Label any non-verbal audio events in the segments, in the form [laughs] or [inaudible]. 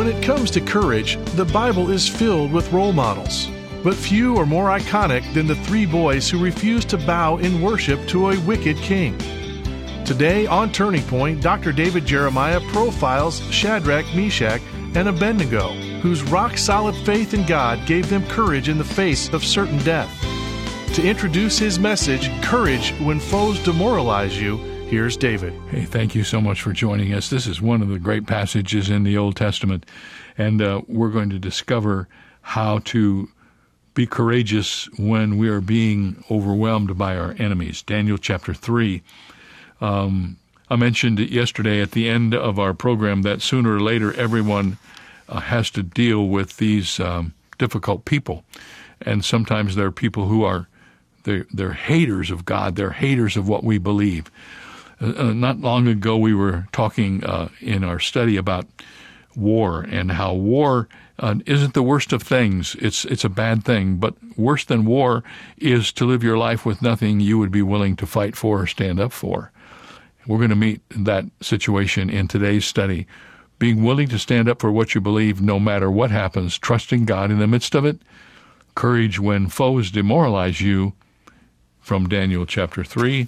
When it comes to courage, the Bible is filled with role models. But few are more iconic than the three boys who refused to bow in worship to a wicked king. Today on Turning Point, Dr. David Jeremiah profiles Shadrach, Meshach, and Abednego, whose rock solid faith in God gave them courage in the face of certain death. To introduce his message, Courage When Foes Demoralize You, here's David. Hey, thank you so much for joining us. This is one of the great passages in the Old Testament, and uh, we're going to discover how to be courageous when we are being overwhelmed by our enemies. Daniel chapter 3. Um, I mentioned it yesterday at the end of our program that sooner or later everyone uh, has to deal with these um, difficult people. And sometimes there are people who are they're, they're haters of God, they're haters of what we believe. Uh, uh not long ago, we were talking uh, in our study about war and how war uh, isn't the worst of things. It's it's a bad thing, but worse than war is to live your life with nothing you would be willing to fight for or stand up for. We're going to meet that situation in today's study. Being willing to stand up for what you believe no matter what happens, trusting God in the midst of it, courage when foes demoralize you, from Daniel chapter 3.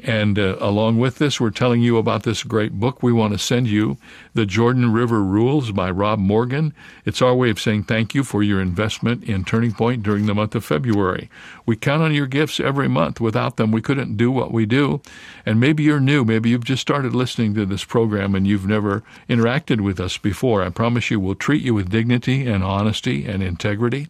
And uh, along with this, we're telling you about this great book we want to send you, The Jordan River Rules by Rob Morgan. It's our way of saying thank you for your investment in Turning Point during the month of February. We count on your gifts every month. Without them, we couldn't do what we do. And maybe you're new. Maybe you've just started listening to this program and you've never interacted with us before. I promise you we'll treat you with dignity and honesty and integrity.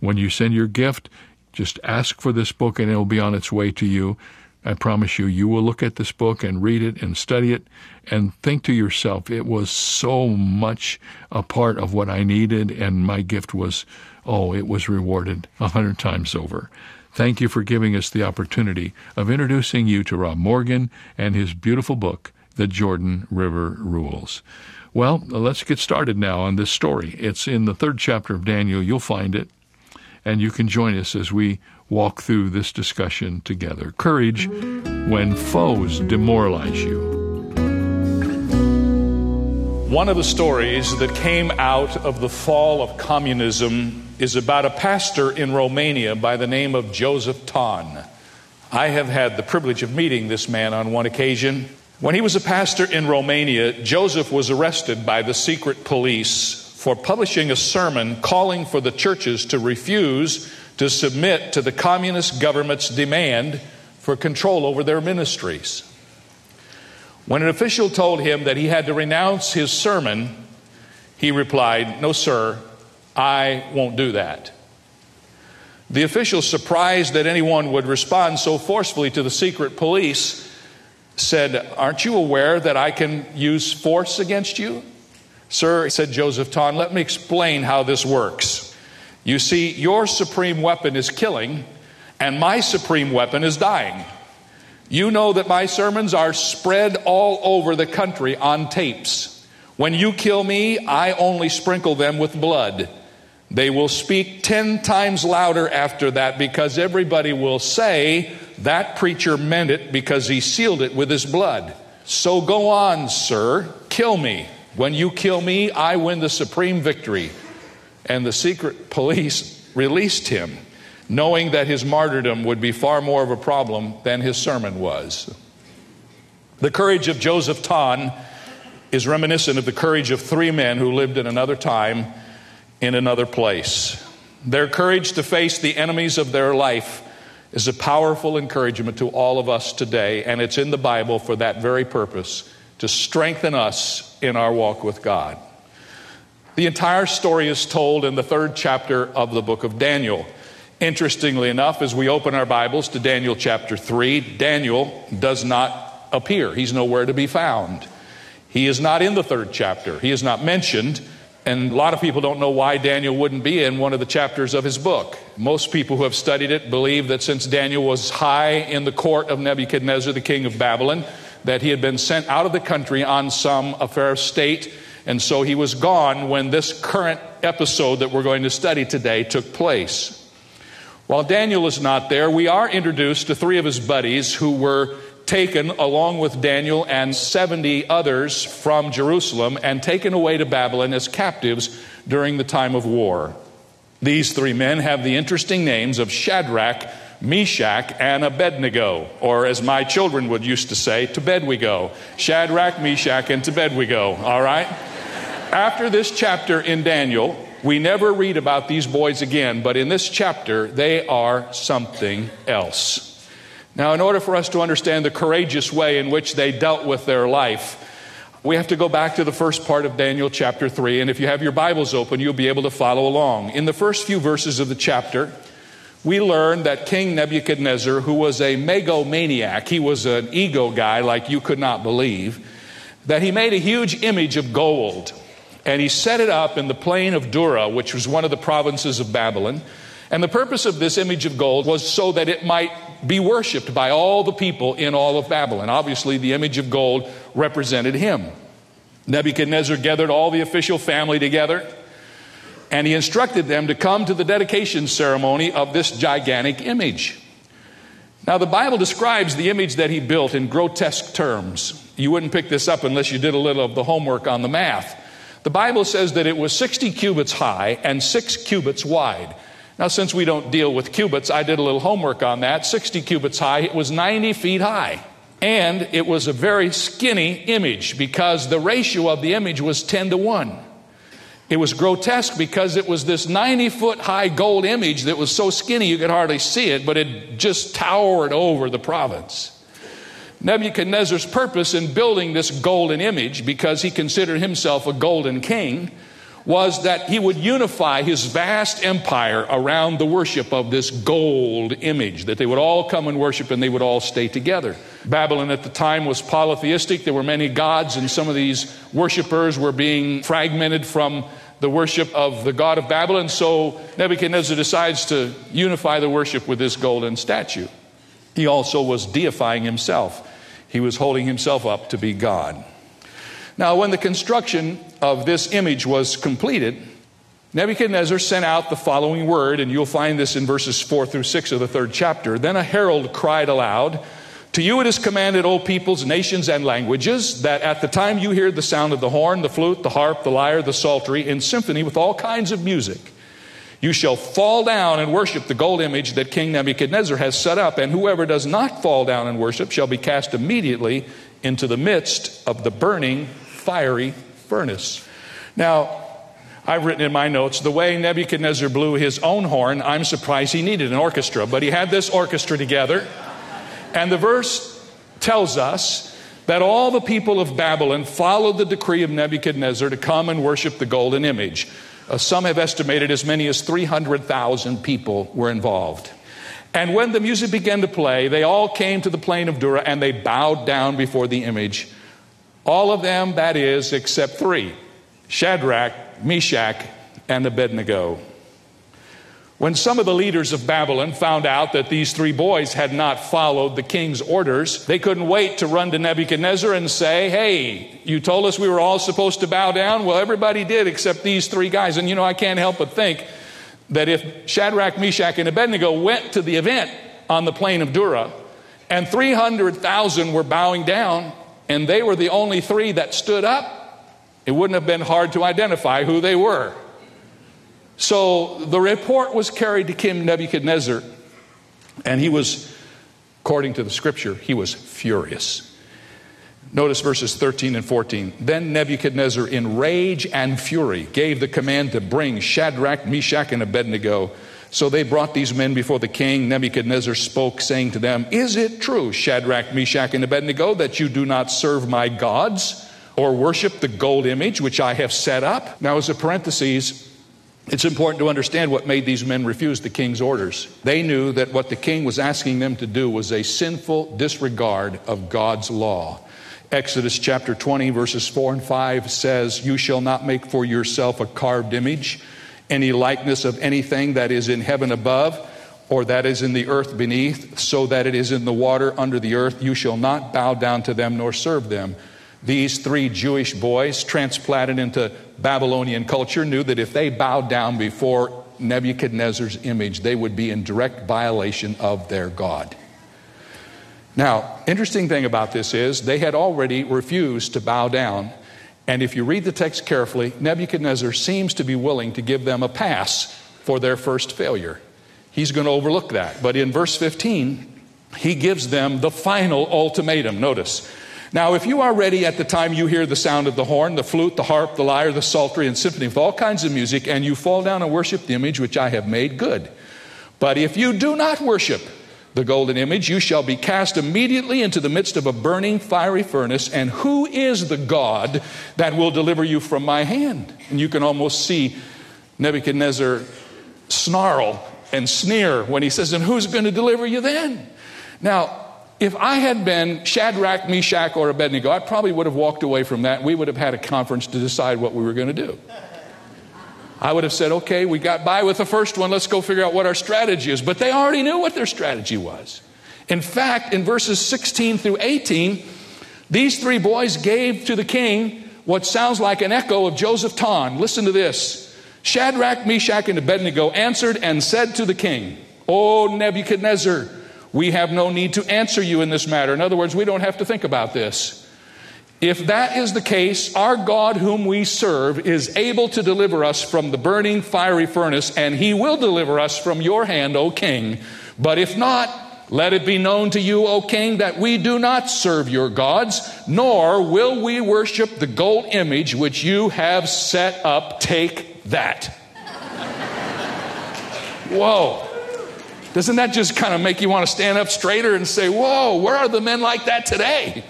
When you send your gift, just ask for this book and it will be on its way to you. I promise you, you will look at this book and read it and study it and think to yourself, it was so much a part of what I needed, and my gift was, oh, it was rewarded a hundred times over. Thank you for giving us the opportunity of introducing you to Rob Morgan and his beautiful book, The Jordan River Rules. Well, let's get started now on this story. It's in the third chapter of Daniel. You'll find it, and you can join us as we walk through this discussion together. Courage when foes demoralize you. One of the stories that came out of the fall of communism is about a pastor in Romania by the name of Joseph Ton. I have had the privilege of meeting this man on one occasion. When he was a pastor in Romania, Joseph was arrested by the secret police for publishing a sermon calling for the churches to refuse to submit to the communist government's demand for control over their ministries. When an official told him that he had to renounce his sermon, he replied, No, sir, I won't do that. The official, surprised that anyone would respond so forcefully to the secret police, said, Aren't you aware that I can use force against you? Sir, said Joseph Ton, let me explain how this works. You see, your supreme weapon is killing, and my supreme weapon is dying. You know that my sermons are spread all over the country on tapes. When you kill me, I only sprinkle them with blood. They will speak 10 times louder after that because everybody will say that preacher meant it because he sealed it with his blood. So go on, sir, kill me. When you kill me, I win the supreme victory and the secret police released him, knowing that his martyrdom would be far more of a problem than his sermon was. The courage of Joseph Ton is reminiscent of the courage of three men who lived in another time in another place. Their courage to face the enemies of their life is a powerful encouragement to all of us today, and it's in the Bible for that very purpose to strengthen us in our walk with God. The entire story is told in the third chapter of the book of Daniel. Interestingly enough, as we open our Bibles to Daniel chapter 3, Daniel does not appear. He's nowhere to be found. He is not in the third chapter, he is not mentioned. And a lot of people don't know why Daniel wouldn't be in one of the chapters of his book. Most people who have studied it believe that since Daniel was high in the court of Nebuchadnezzar, the king of Babylon, that he had been sent out of the country on some affair of state and so he was gone when this current episode that we're going to study today took place. While Daniel is not there, we are introduced to three of his buddies who were taken along with Daniel and 70 others from Jerusalem and taken away to Babylon as captives during the time of war. These three men have the interesting names of Shadrach, Meshach, and Abednego, or as my children would used to say, to bed we go. Shadrach, Meshach, and to bed we go, all right? After this chapter in Daniel, we never read about these boys again, but in this chapter, they are something else. Now, in order for us to understand the courageous way in which they dealt with their life, we have to go back to the first part of Daniel chapter 3. And if you have your Bibles open, you'll be able to follow along. In the first few verses of the chapter, we learn that King Nebuchadnezzar, who was a megomaniac, he was an ego guy like you could not believe, that he made a huge image of gold and he set it up in the plain of Dura, which was one of the provinces of Babylon. And the purpose of this image of gold was so that it might be worshiped by all the people in all of Babylon. Obviously, the image of gold represented him. Nebuchadnezzar gathered all the official family together and he instructed them to come to the dedication ceremony of this gigantic image. Now, the Bible describes the image that he built in grotesque terms. You wouldn't pick this up unless you did a little of the homework on the math. The Bible says that it was 60 cubits high and 6 cubits wide. Now, since we don't deal with cubits, I did a little homework on that. 60 cubits high, it was 90 feet high. And it was a very skinny image because the ratio of the image was 10 to 1. It was grotesque because it was this 90 foot high gold image that was so skinny you could hardly see it, but it just towered over the province. Nebuchadnezzar's purpose in building this golden image, because he considered himself a golden king, was that he would unify his vast empire around the worship of this gold image, that they would all come and worship and they would all stay together. Babylon at the time was polytheistic. There were many gods, and some of these worshippers were being fragmented from the worship of the God of Babylon. So Nebuchadnezzar decides to unify the worship with this golden statue. He also was deifying himself, he was holding himself up to be God. Now, when the construction of this image was completed, Nebuchadnezzar sent out the following word, and you'll find this in verses 4 through 6 of the third chapter. Then a herald cried aloud, To you it is commanded, O peoples, nations, and languages, that at the time you hear the sound of the horn, the flute, the harp, the lyre, the psaltery, in symphony with all kinds of music, you shall fall down and worship the gold image that King Nebuchadnezzar has set up, and whoever does not fall down and worship shall be cast immediately into the midst of the burning fiery furnace. Now, I've written in my notes the way Nebuchadnezzar blew his own horn, I'm surprised he needed an orchestra, but he had this orchestra together. And the verse tells us that all the people of Babylon followed the decree of Nebuchadnezzar to come and worship the golden image. Uh, some have estimated as many as 300,000 people were involved. And when the music began to play, they all came to the plain of Dura and they bowed down before the image all of them, that is, except three Shadrach, Meshach, and Abednego. When some of the leaders of Babylon found out that these three boys had not followed the king's orders, they couldn't wait to run to Nebuchadnezzar and say, Hey, you told us we were all supposed to bow down. Well, everybody did except these three guys. And you know, I can't help but think that if Shadrach, Meshach, and Abednego went to the event on the plain of Dura and 300,000 were bowing down, and they were the only three that stood up, it wouldn't have been hard to identify who they were. So the report was carried to King Nebuchadnezzar, and he was, according to the scripture, he was furious. Notice verses 13 and 14. Then Nebuchadnezzar, in rage and fury, gave the command to bring Shadrach, Meshach, and Abednego so they brought these men before the king. Nebuchadnezzar spoke, saying to them, Is it true, Shadrach, Meshach, and Abednego, that you do not serve my gods or worship the gold image which I have set up? Now, as a parenthesis, it's important to understand what made these men refuse the king's orders. They knew that what the king was asking them to do was a sinful disregard of God's law. Exodus chapter 20, verses 4 and 5 says, You shall not make for yourself a carved image any likeness of anything that is in heaven above, or that is in the earth beneath, so that it is in the water under the earth. You shall not bow down to them nor serve them. These three Jewish boys, transplanted into Babylonian culture, knew that if they bowed down before Nebuchadnezzar's image, they would be in direct violation of their God. Now, interesting thing about this is they had already refused to bow down. And if you read the text carefully, Nebuchadnezzar seems to be willing to give them a pass for their first failure. He's going to overlook that. But in verse 15, he gives them the final ultimatum. Notice. Now, if you are ready at the time you hear the sound of the horn, the flute, the harp, the lyre, the psaltery, and symphony with all kinds of music, and you fall down and worship the image which I have made, good. But if you do not worship the golden image, you shall be cast immediately into the midst of a burning fiery furnace. And who is the God that will deliver you from my hand? And you can almost see Nebuchadnezzar snarl and sneer when he says, And who's going to deliver you then? Now, if I had been Shadrach, Meshach, or Abednego, I probably would have walked away from that. We would have had a conference to decide what we were going to do. I would have said, okay, we got by with the first one, let's go figure out what our strategy is. But they already knew what their strategy was. In fact, in verses 16 through 18, these three boys gave to the king what sounds like an echo of Joseph Ton. Listen to this Shadrach, Meshach, and Abednego answered and said to the king, O Nebuchadnezzar, we have no need to answer you in this matter. In other words, we don't have to think about this. If that is the case, our God, whom we serve, is able to deliver us from the burning fiery furnace, and he will deliver us from your hand, O king. But if not, let it be known to you, O king, that we do not serve your gods, nor will we worship the gold image which you have set up. Take that. Whoa. Doesn't that just kind of make you want to stand up straighter and say, Whoa, where are the men like that today?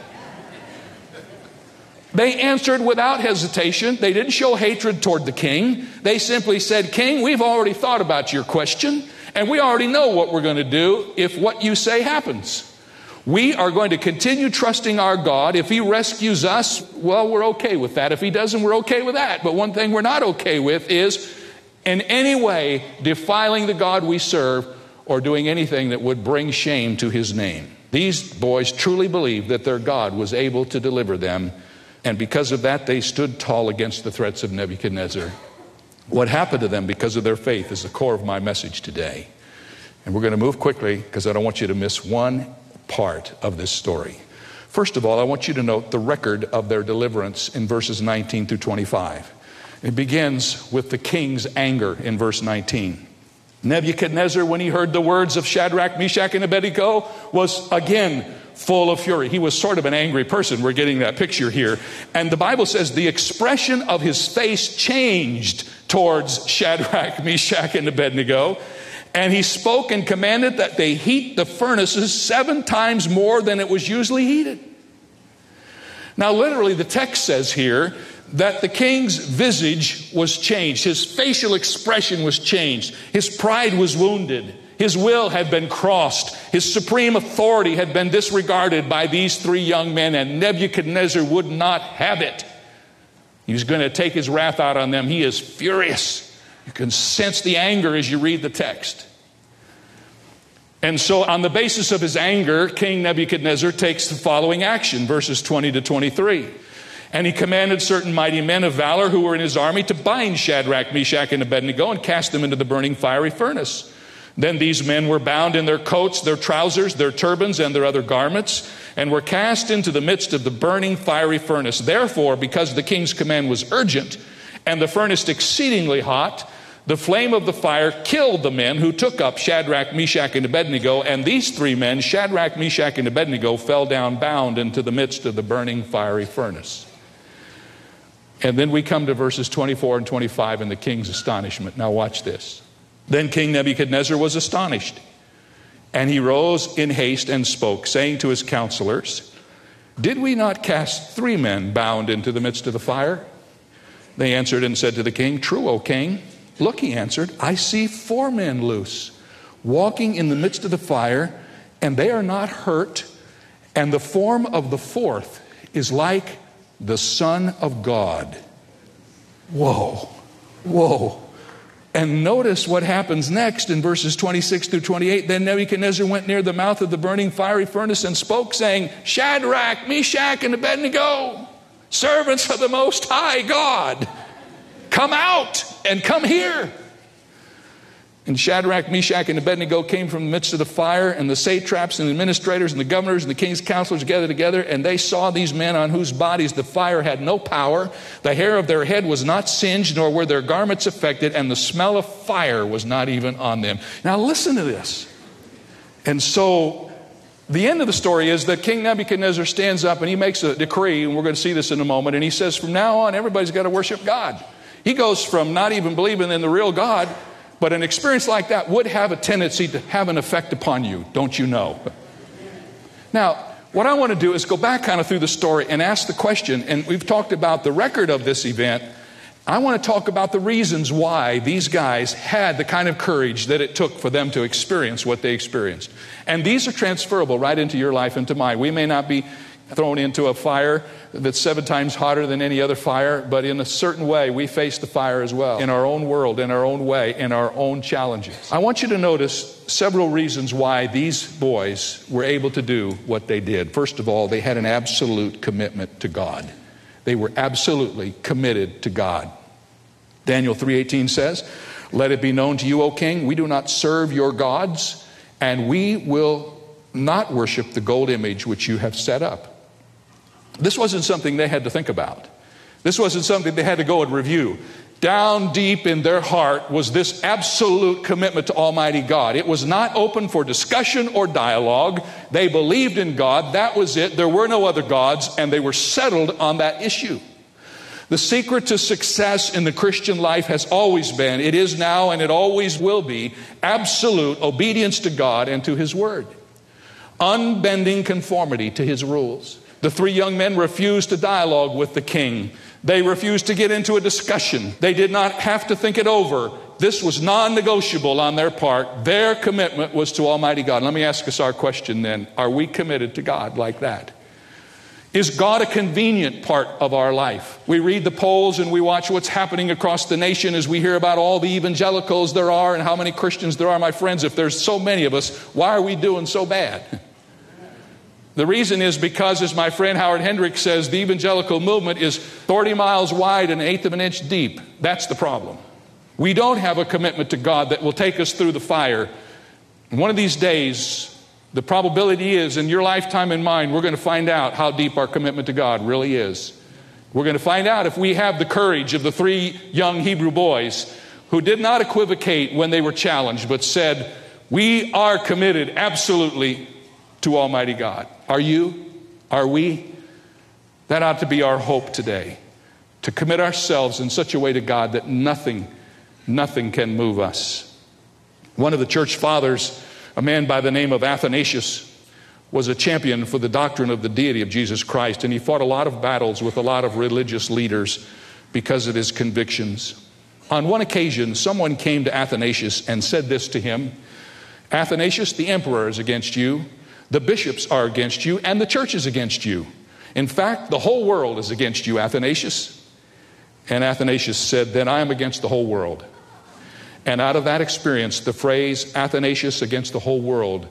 They answered without hesitation. They didn't show hatred toward the king. They simply said, King, we've already thought about your question, and we already know what we're going to do if what you say happens. We are going to continue trusting our God. If He rescues us, well, we're okay with that. If He doesn't, we're okay with that. But one thing we're not okay with is in any way defiling the God we serve or doing anything that would bring shame to his name. These boys truly believed that their God was able to deliver them, and because of that, they stood tall against the threats of Nebuchadnezzar. What happened to them because of their faith is the core of my message today. And we're going to move quickly because I don't want you to miss one part of this story. First of all, I want you to note the record of their deliverance in verses 19 through 25. It begins with the king's anger in verse 19. Nebuchadnezzar, when he heard the words of Shadrach, Meshach, and Abednego, was again full of fury. He was sort of an angry person. We're getting that picture here. And the Bible says the expression of his face changed towards [laughs] Shadrach, Meshach, and Abednego. And he spoke and commanded that they heat the furnaces seven times more than it was usually heated. Now, literally, the text says here that the king's visage was changed. His facial expression was changed. His pride was wounded. His will had been crossed. His supreme authority had been disregarded by these three young men, and Nebuchadnezzar would not have it. He was going to take his wrath out on them. He is furious. You can sense the anger as you read the text. And so, on the basis of his anger, King Nebuchadnezzar takes the following action verses 20 to 23. And he commanded certain mighty men of valor who were in his army to bind Shadrach, Meshach, and Abednego and cast them into the burning fiery furnace. Then these men were bound in their coats, their trousers, their turbans, and their other garments, and were cast into the midst of the burning fiery furnace. Therefore, because the king's command was urgent, and the furnace exceedingly hot, the flame of the fire killed the men who took up Shadrach, Meshach, and Abednego, and these three men, Shadrach, Meshach, and Abednego, fell down bound into the midst of the burning fiery furnace. And then we come to verses 24 and 25 in the king's astonishment. Now, watch this. Then King Nebuchadnezzar was astonished, and he rose in haste and spoke, saying to his counselors, Did we not cast three men bound into the midst of the fire? They answered and said to the king, True, O king. Look, he answered, I see four men loose, walking in the midst of the fire, and they are not hurt, and the form of the fourth is like the Son of God. Whoa, whoa. And notice what happens next in verses 26 through 28. Then Nebuchadnezzar went near the mouth of the burning fiery furnace and spoke, saying, Shadrach, Meshach, and Abednego, servants of the Most High God, come out and come here. And Shadrach, Meshach, and Abednego came from the midst of the fire, and the satraps and the administrators and the governors and the king's counselors gathered together, and they saw these men on whose bodies the fire had no power. The hair of their head was not singed, nor were their garments affected, and the smell of fire was not even on them. Now listen to this. And so the end of the story is that King Nebuchadnezzar stands up and he makes a decree, and we're going to see this in a moment, and he says, From now on, everybody's got to worship God. He goes from not even believing in the real God but an experience like that would have a tendency to have an effect upon you, don't you know? Now, what I want to do is go back kind of through the story and ask the question, and we've talked about the record of this event. I want to talk about the reasons why these guys had the kind of courage that it took for them to experience what they experienced. And these are transferable right into your life and to mine. We may not be thrown into a fire that's seven times hotter than any other fire, but in a certain way, we face the fire as well in our own world, in our own way, in our own challenges. I want you to notice several reasons why these boys were able to do what they did. First of all, they had an absolute commitment to God. They were absolutely committed to God. Daniel 3:18 says, "Let it be known to you, O king, we do not serve your gods, and we will not worship the gold image which you have set up." This wasn't something they had to think about. This wasn't something they had to go and review. Down deep in their heart was this absolute commitment to Almighty God. It was not open for discussion or dialogue. They believed in God. That was it. There were no other gods, and they were settled on that issue. The secret to success in the Christian life has always been, it is now, and it always will be, absolute obedience to God and to His Word, unbending conformity to His rules. The three young men refused to dialogue with the king. They refused to get into a discussion. They did not have to think it over. This was non negotiable on their part. Their commitment was to Almighty God. Let me ask us our question then Are we committed to God like that? Is God a convenient part of our life? We read the polls and we watch what's happening across the nation as we hear about all the evangelicals there are and how many Christians there are. My friends, if there's so many of us, why are we doing so bad? [laughs] The reason is because, as my friend Howard Hendricks says, the evangelical movement is 30 miles wide and an eighth of an inch deep. That's the problem. We don't have a commitment to God that will take us through the fire. one of these days, the probability is in your lifetime and mine, we're going to find out how deep our commitment to God really is. We're going to find out if we have the courage of the three young Hebrew boys who did not equivocate when they were challenged, but said, We are committed absolutely to Almighty God. Are you? Are we? That ought to be our hope today. To commit ourselves in such a way to God that nothing, nothing can move us. One of the church fathers, a man by the name of Athanasius, was a champion for the doctrine of the deity of Jesus Christ, and he fought a lot of battles with a lot of religious leaders because of his convictions. On one occasion, someone came to Athanasius and said this to him Athanasius, the emperor is against you. The bishops are against you, and the church is against you. In fact, the whole world is against you, Athanasius. And Athanasius said, Then I am against the whole world. And out of that experience, the phrase Athanasius against the whole world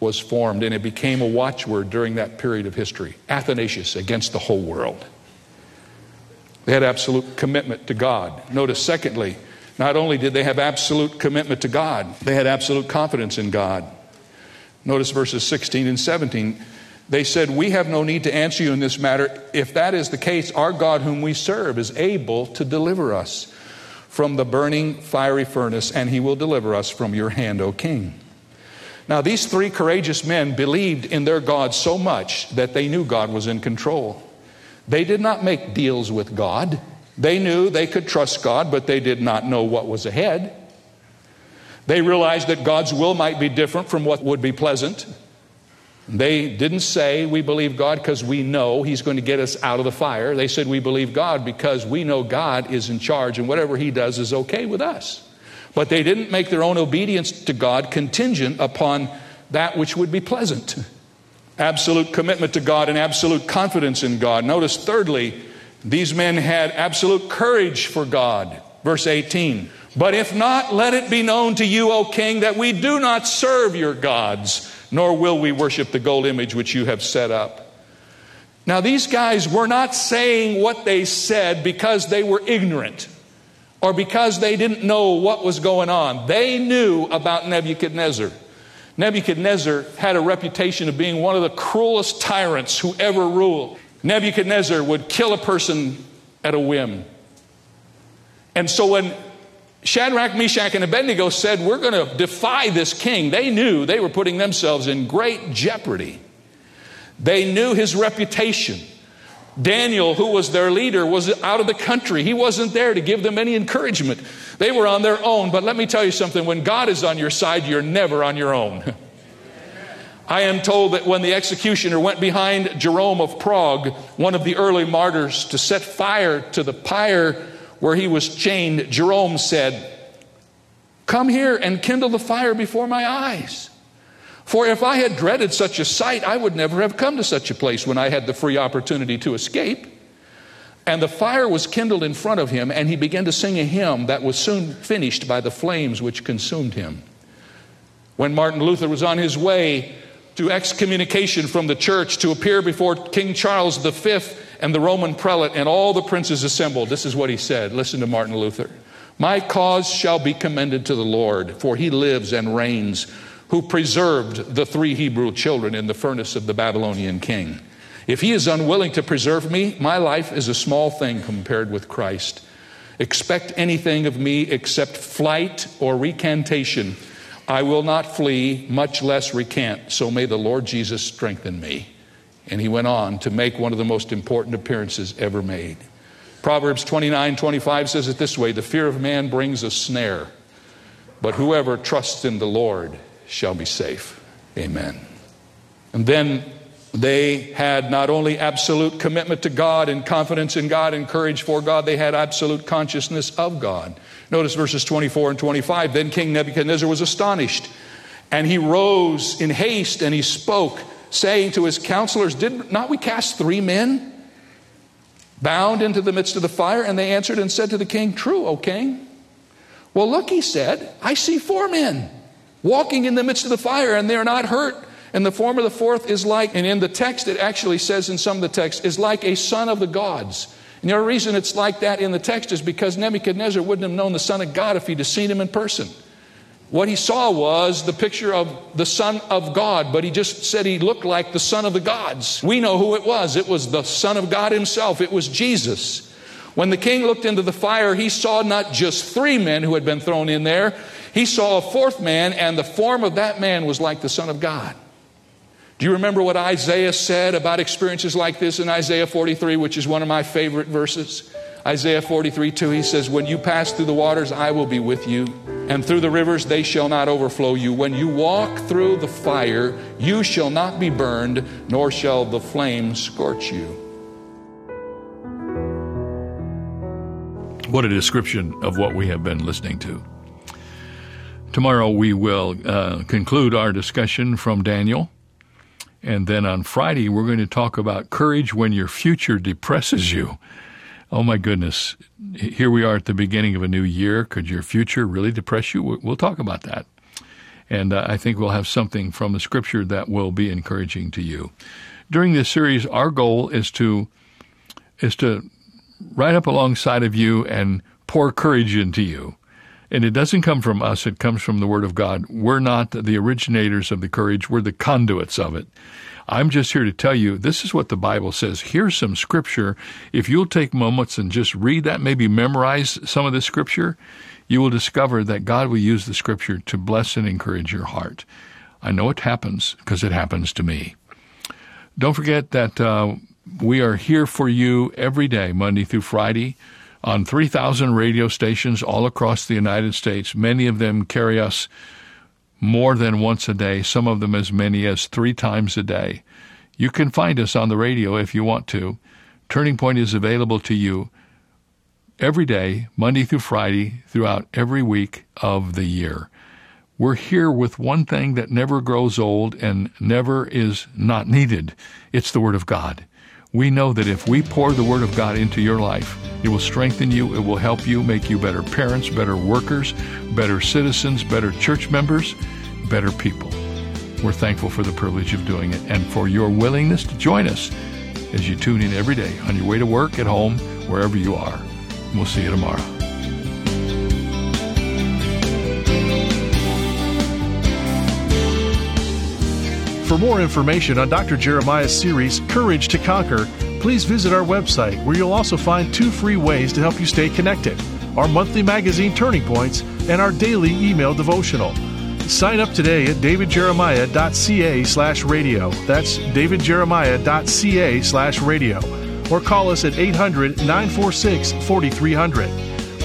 was formed, and it became a watchword during that period of history Athanasius against the whole world. They had absolute commitment to God. Notice, secondly, not only did they have absolute commitment to God, they had absolute confidence in God. Notice verses 16 and 17. They said, We have no need to answer you in this matter. If that is the case, our God, whom we serve, is able to deliver us from the burning fiery furnace, and he will deliver us from your hand, O king. Now, these three courageous men believed in their God so much that they knew God was in control. They did not make deals with God. They knew they could trust God, but they did not know what was ahead. They realized that God's will might be different from what would be pleasant. They didn't say, We believe God because we know He's going to get us out of the fire. They said, We believe God because we know God is in charge and whatever He does is okay with us. But they didn't make their own obedience to God contingent upon that which would be pleasant. Absolute commitment to God and absolute confidence in God. Notice, thirdly, these men had absolute courage for God. Verse 18 but if not, let it be known to you, O king, that we do not serve your gods, nor will we worship the gold image which you have set up. Now, these guys were not saying what they said because they were ignorant. or because they didn't know what was going on. They knew about Nebuchadnezzar. Nebuchadnezzar had a reputation of being one of the cruelest tyrants who ever ruled. Nebuchadnezzar would kill a person at a whim. And so when Shadrach, Meshach, and Abednego said, We're going to defy this king, they knew they were putting themselves in great jeopardy. They knew his reputation. Daniel, who was their leader, was out of the country. He wasn't there to give them any encouragement. They were on their own. But let me tell you something when God is on your side, you're never on your own. [laughs] I am told that when the executioner went behind Jerome of Prague, one of the early martyrs, to set fire to the pyre where he was chained, Jerome said, Come here and kindle the fire before my eyes. For if I had dreaded such a sight, I would never have come to such a place when I had the free opportunity to escape. And the fire was kindled in front of him, and he began to sing a hymn that was soon finished by the flames which consumed him. When Martin Luther was on his way to excommunication from the church to appear before King Charles V and the Roman prelate and all the princes assembled, this is what he said. Listen to Martin Luther. My cause shall be commended to the Lord, for he lives and reigns who preserved the three Hebrew children in the furnace of the Babylonian king. If he is unwilling to preserve me, my life is a small thing compared with Christ. Expect anything of me except flight or recantation. I will not flee, much less recant. So may the Lord Jesus strengthen me. And he went on to make one of the most important appearances ever made. Proverbs 29 25 says it this way The fear of man brings a snare, but whoever trusts in the Lord shall be safe. Amen. And then they had not only absolute commitment to God and confidence in God and courage for God, they had absolute consciousness of God. Notice verses 24 and 25. Then King Nebuchadnezzar was astonished, and he rose in haste and he spoke, saying to his counselors, Did not we cast three men bound into the midst of the fire? And they answered and said to the king, True, O king. Well, look, he said, I see four men walking in the midst of the fire, and they're not hurt. And the form of the fourth is like, and in the text it actually says in some of the text, is like a son of the gods. And the only reason it's like that in the text is because Nebuchadnezzar wouldn't have known the Son of God if he'd have seen him in person. What he saw was the picture of the Son of God, but he just said he looked like the Son of the gods. We know who it was. It was the Son of God himself, it was Jesus. When the king looked into the fire, he saw not just three men who had been thrown in there, he saw a fourth man, and the form of that man was like the Son of God. Do you remember what Isaiah said about experiences like this in Isaiah 43, which is one of my favorite verses? Isaiah 43 2, he says, When you pass through the waters, I will be with you, and through the rivers, they shall not overflow you. When you walk through the fire, you shall not be burned, nor shall the flame scorch you. What a description of what we have been listening to. Tomorrow we will uh, conclude our discussion from Daniel. And then on Friday, we're going to talk about courage when your future depresses you. Oh my goodness. Here we are at the beginning of a new year. Could your future really depress you? We'll talk about that. And uh, I think we'll have something from the scripture that will be encouraging to you. During this series, our goal is to is to ride up alongside of you and pour courage into you. And it doesn't come from us, it comes from the Word of God. We're not the originators of the courage, we're the conduits of it. I'm just here to tell you this is what the Bible says. Here's some scripture. If you'll take moments and just read that, maybe memorize some of the scripture, you will discover that God will use the scripture to bless and encourage your heart. I know it happens because it happens to me. Don't forget that uh, we are here for you every day, Monday through Friday on 3,000 radio stations all across the United States. Many of them carry us more than once a day, some of them as many as three times a day. You can find us on the radio if you want to. Turning Point is available to you every day, Monday through Friday, throughout every week of the year. We're here with one thing that never grows old and never is not needed. It's the Word of God. We know that if we pour the Word of God into your life, it will strengthen you, it will help you, make you better parents, better workers, better citizens, better church members, better people. We're thankful for the privilege of doing it and for your willingness to join us as you tune in every day on your way to work, at home, wherever you are. We'll see you tomorrow. For more information on Dr. Jeremiah's series, Courage to Conquer, please visit our website where you'll also find two free ways to help you stay connected our monthly magazine Turning Points and our daily email devotional. Sign up today at davidjeremiah.ca slash radio. That's davidjeremiah.ca slash radio. Or call us at 800 946 4300.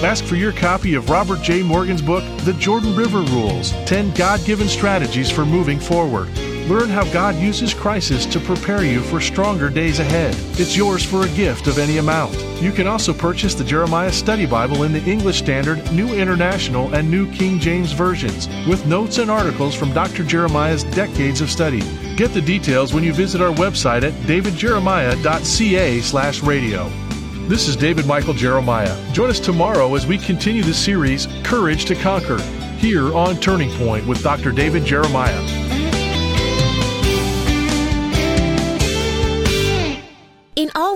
Ask for your copy of Robert J. Morgan's book, The Jordan River Rules 10 God Given Strategies for Moving Forward. Learn how God uses crisis to prepare you for stronger days ahead. It's yours for a gift of any amount. You can also purchase the Jeremiah Study Bible in the English Standard, New International, and New King James versions, with notes and articles from Dr. Jeremiah's decades of study. Get the details when you visit our website at davidjeremiah.ca/radio. This is David Michael Jeremiah. Join us tomorrow as we continue the series Courage to Conquer here on Turning Point with Dr. David Jeremiah.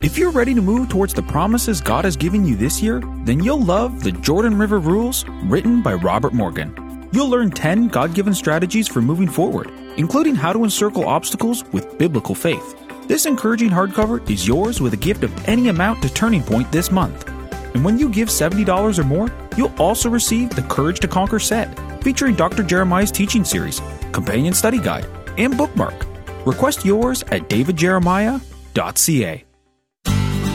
If you're ready to move towards the promises God has given you this year, then you'll love the Jordan River Rules written by Robert Morgan. You'll learn 10 God given strategies for moving forward, including how to encircle obstacles with biblical faith. This encouraging hardcover is yours with a gift of any amount to Turning Point this month. And when you give $70 or more, you'll also receive the Courage to Conquer set, featuring Dr. Jeremiah's teaching series, companion study guide, and bookmark. Request yours at davidjeremiah.ca.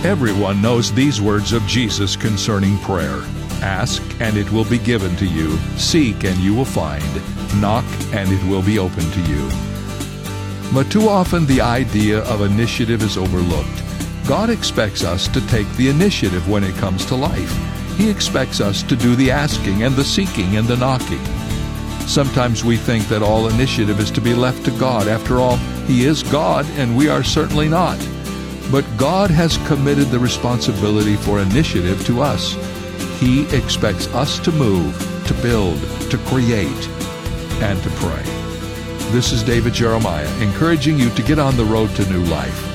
Everyone knows these words of Jesus concerning prayer Ask, and it will be given to you. Seek, and you will find. Knock, and it will be open to you. But too often the idea of initiative is overlooked. God expects us to take the initiative when it comes to life. He expects us to do the asking and the seeking and the knocking. Sometimes we think that all initiative is to be left to God. After all, He is God, and we are certainly not. But God has committed the responsibility for initiative to us. He expects us to move, to build, to create, and to pray. This is David Jeremiah encouraging you to get on the road to new life.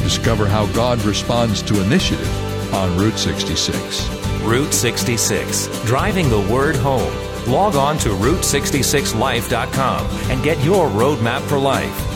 Discover how God responds to initiative on Route 66. Route 66, driving the word home. Log on to Route66Life.com and get your roadmap for life.